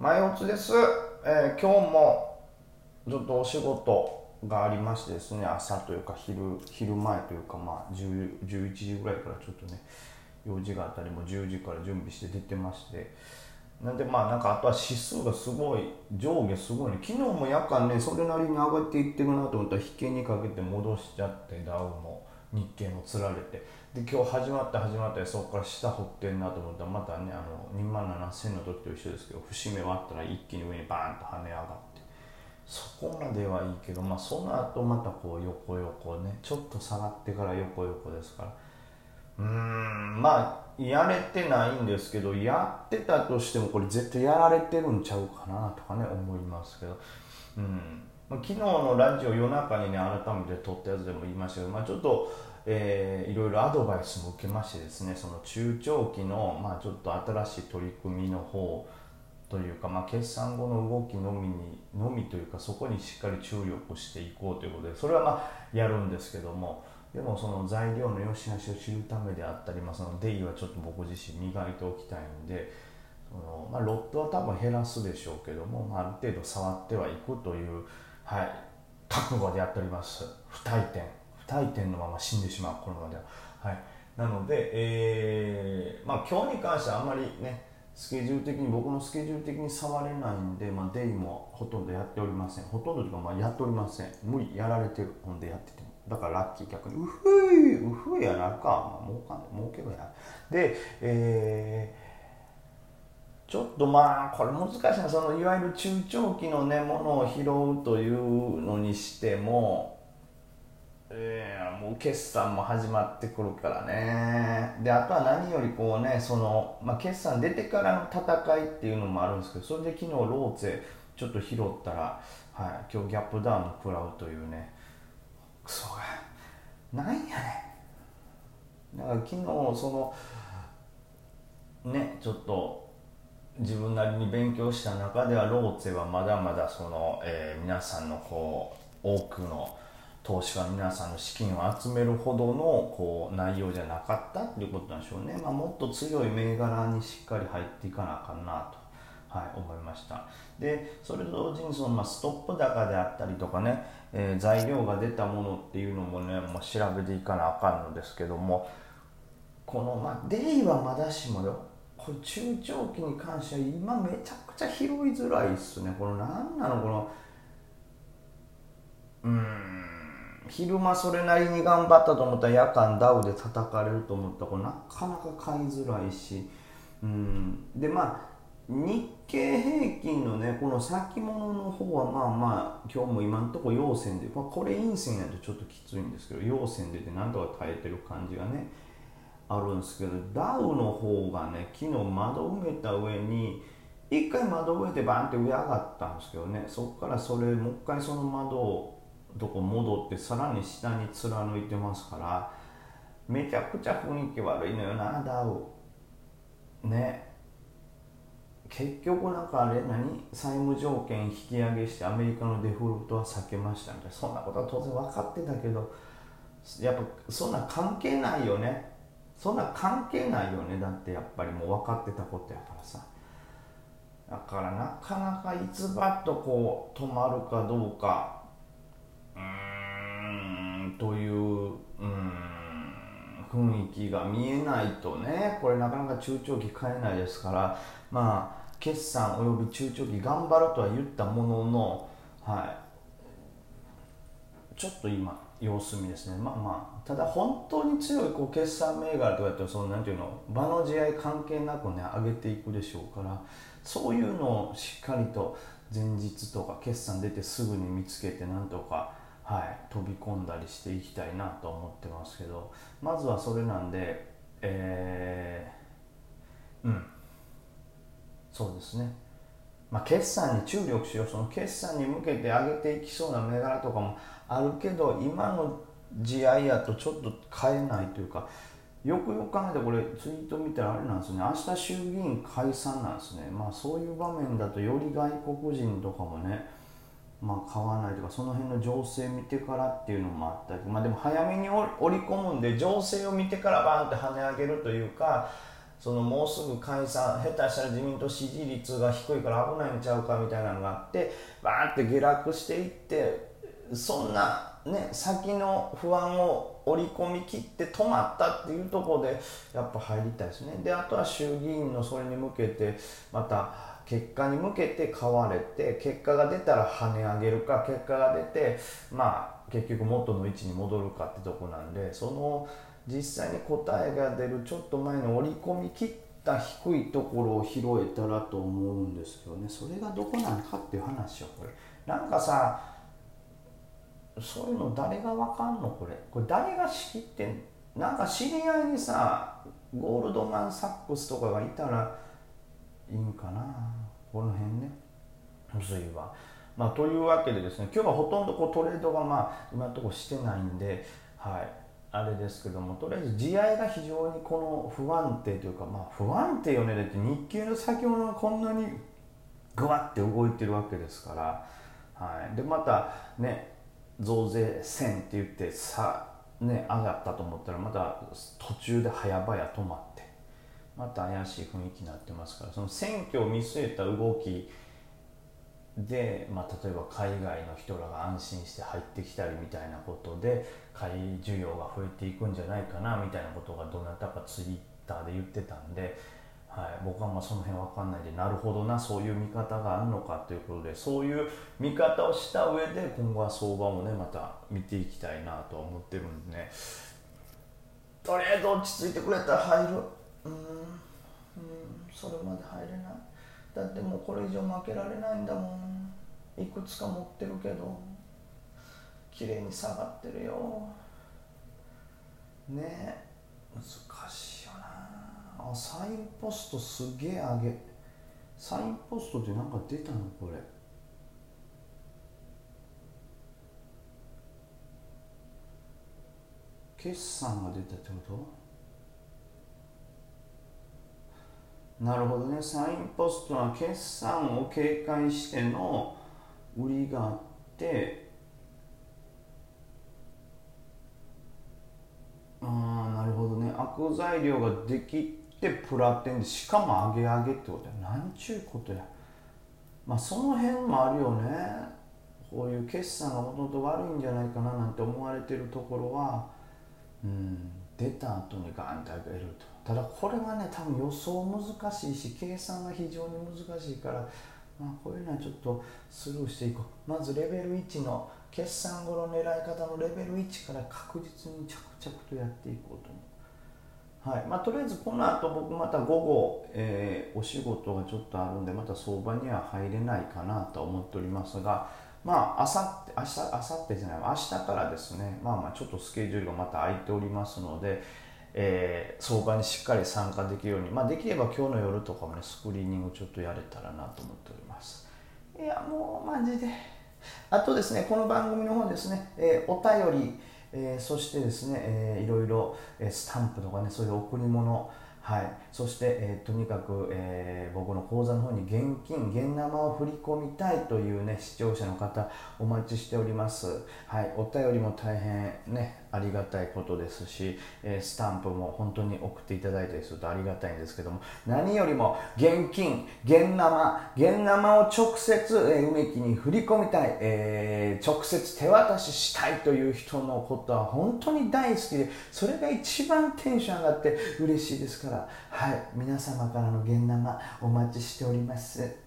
前おつです、えー今日もちょっとお仕事がありましてですね朝というか昼昼前というかまあ11時ぐらいからちょっとね用事があったりも10時から準備して出てまして。なんでまあなんかあとは指数がすごい上下すごいね。昨日も夜間ねそれなりに上がっていってるなと思ったら引けにかけて戻しちゃってダウンも日経もつられて。で今日始まって始まってそこから下掘ってんなと思ったらまたねあの2万7000の時と一緒ですけど節目割ったら一気に上にバーンと跳ね上がって。そこまではいいけどまあその後またこう横横ねちょっと下がってから横横ですから。うーんまあやれてないんですけどやってたとしてもこれ絶対やられてるんちゃうかなとかね思いますけど。うん。まあ昨日のラジオ夜中にね改めて撮ったやつでも言いましたけど、まあ、ちょっと、えーいろいろアドバイスも受けましてですねその中長期の、まあ、ちょっと新しい取り組みの方というか、まあ、決算後の動きのみにのみというかそこにしっかり注力していこうということでそれはまあやるんですけどもでもその材料の良し悪しを知るためであったり、まあ、そのデイはちょっと僕自身磨いておきたいんでその、まあ、ロットは多分減らすでしょうけども、まあ、ある程度触ってはいくという、はい、覚悟でやっております。不退転。不退転のまま死んでしまう。このままでは。はい、なので、えーまあ、今日に関してはあんまりねスケジュール的に僕のスケジュール的に触れないんで、まあ、デイもほとんどやっておりません。ほとんどというかまあやっておりません。無理やられてるほんでやってても。だからラッキー逆にうふいうふいやなるか、まあ、儲かんない儲けろや。でえーちょっとまあこれ難しいな。そのいわゆる中長期のねものを拾うというのにしてもえーもう決算も始まってくるからね。であとは何よりこうねその、まあ、決算出てからの戦いっていうのもあるんですけどそれで昨日ローツェちょっと拾ったら、はい、今日ギャップダウン食らうというね。クソが。なんやねん。だから昨日そのねちょっと自分なりに勉強した中ではローツェはまだまだその、えー皆さんのこう多くの投資家の皆さんの資金を集めるほどのこう内容じゃなかったっていうことなんでしょうね、まあ、もっと強い銘柄にしっかり入っていかなあかんなと、はい、思いました。でそれと同時にその、まあ、ストップ高であったりとかね、えー材料が出たものっていうのもね、まあ、調べていかなあかんのですけどもこの、まあ、デイはまだしもよ。これ中長期に関しては今めちゃくちゃ拾いづらいっすね。この何なのこのうん昼間それなりに頑張ったと思ったら夜間ダウで叩かれると思ったらこれなかなか買いづらいし。うんでまあ日経平均のねこの先物の方はまあまあ今日も今のところ陽線で、まあ、これ陰線やとちょっときついんですけど陽線出てなんとか耐えてる感じがねあるんですけどダウの方がね昨日窓を埋めた上に一回窓上でバンって上上がったんですけどねそこからそれもう一回その窓をとこ戻ってさらに下に貫いてますからめちゃくちゃ雰囲気悪いのよなダウ。ね。結局なんかあれ何？債務条件引き上げしてアメリカのデフォルトは避けましたみたいな。そんなことは当然分かってたけどやっぱそんな関係ないよね。そんな関係ないよね。だってやっぱりもう分かってたことやからさ。だからなかなかいつばっとこう止まるかどうか。うーんといううん雰囲気が見えないとね。これなかなか中長期買えないですから。まあ決算および中長期頑張るとは言ったもののはい。ちょっと今様子見ですね。まあまあただ本当に強いこう決算銘柄とかやったらそのなんていうの場の試合関係なくね上げていくでしょうからそういうのをしっかりと前日とか決算出てすぐに見つけてなんとかはい飛び込んだりしていきたいなと思ってますけどまずはそれなんでえー、うん。そうですね。まあ、決算に注力しようその決算に向けて上げていきそうな銘柄とかもあるけど今の試合いやとちょっと買えないというかよくよく考えてこれツイート見たらあれなんですね。明日衆議院解散なんですね。まあそういう場面だとより外国人とかもねまあ買わないとかその辺の情勢見てからっていうのもあったりまあでも早めに織り込むんで情勢を見てからバーンって跳ね上げるというかそのもうすぐ解散下手したら自民党支持率が低いから危ないんちゃうかみたいなのがあってバーって下落していってそんな、ね、先の不安を織り込み切って止まったっていうところでやっぱ入りたいですね。であとは衆議院のそれに向けてまた結果に向けて買われて結果が出たら跳ね上げるか結果が出てまあ結局元の位置に戻るかってとこなんでその実際に答えが出るちょっと前に織り込み切った低いところを拾えたらと思うんですけどね。それがどこなのかっていう話をこれ。なんかさそういうの誰がわかんの？これ。これ誰が仕切ってん？なんか知り合いにさゴールドマン・サックスとかがいたらいいんかな。この辺ね。むずいわ。まあ、というわけでですね今日はほとんどこうトレードがまあ今のところしてないんで、はい、あれですけどもとりあえず地合いが非常にこの不安定というか、まあ、不安定よね。だって日経の先物がこんなにぐわって動いてるわけですから、はい、でまたね増税1000って言ってさあね上がったと思ったらまた途中で早々止まってまた怪しい雰囲気になってますからその選挙を見据えた動きで、まあ、例えば海外の人らが安心して入ってきたりみたいなことで買い需要が増えていくんじゃないかなみたいなことがどなたかツイッターで言ってたんで、はい、僕はまあその辺分かんないでなるほどなそういう見方があるのかということでそういう見方をした上で今後は相場もねまた見ていきたいなと思ってるんでねとりあえず落ち着いてくれたら入るうん。うんそれまで入れない。だってもうこれ以上負けられないんだもん。いくつか持ってるけど。綺麗に下がってるよ。ねえ。難しいよな。あサインポストすげえ上げ。サインポストってなんか出たのこれ。決算が出たってこと？なるほどね。サインポストは決算を警戒しての売りがあってああなるほどね。悪材料ができてプラテンでしかも上げ上げってことや。なんちゅうことや。まあその辺もあるよね。こういう決算がもともと悪いんじゃないかななんて思われてるところはうん。出た後にガンと上げると。ただこれはね多分予想難しいし計算が非常に難しいから、まあ、こういうのはちょっとスルーしていこう。まずレベル1の決算後の狙い方のレベル1から確実に着々とやっていこうと。思う。はい。まあ、とりあえずこの後僕また午後、えー、お仕事がちょっとあるんでまた相場には入れないかなと思っておりますがまあ、あさって、明日、明後日じゃない、明日からですね、まあまあ、ちょっとスケジュールがまた空いておりますので、えー、相場にしっかり参加できるように、まあ、できれば今日の夜とかもねスクリーニングちょっとやれたらなと思っております。いやもうマジで。あとですねこの番組の方ですね、えー、お便り、えー、そしてですね、えー、いろいろ、えー、スタンプとかねそういう贈り物はい、そして、えー、とにかく、えー、僕の口座の方に現金、現生を振り込みたいという、ね、視聴者の方お待ちしております、はい、お便りも大変、ね、ありがたいことですし、え、スタンプも本当に送っていただいたりするとありがたいんですけども何よりも現金、現生、現生を直接、え、梅木に振り込みたい、えー、直接手渡ししたいという人のことは本当に大好きでそれが一番テンション上がって嬉しいですからはい皆様からの現生お待ちしております。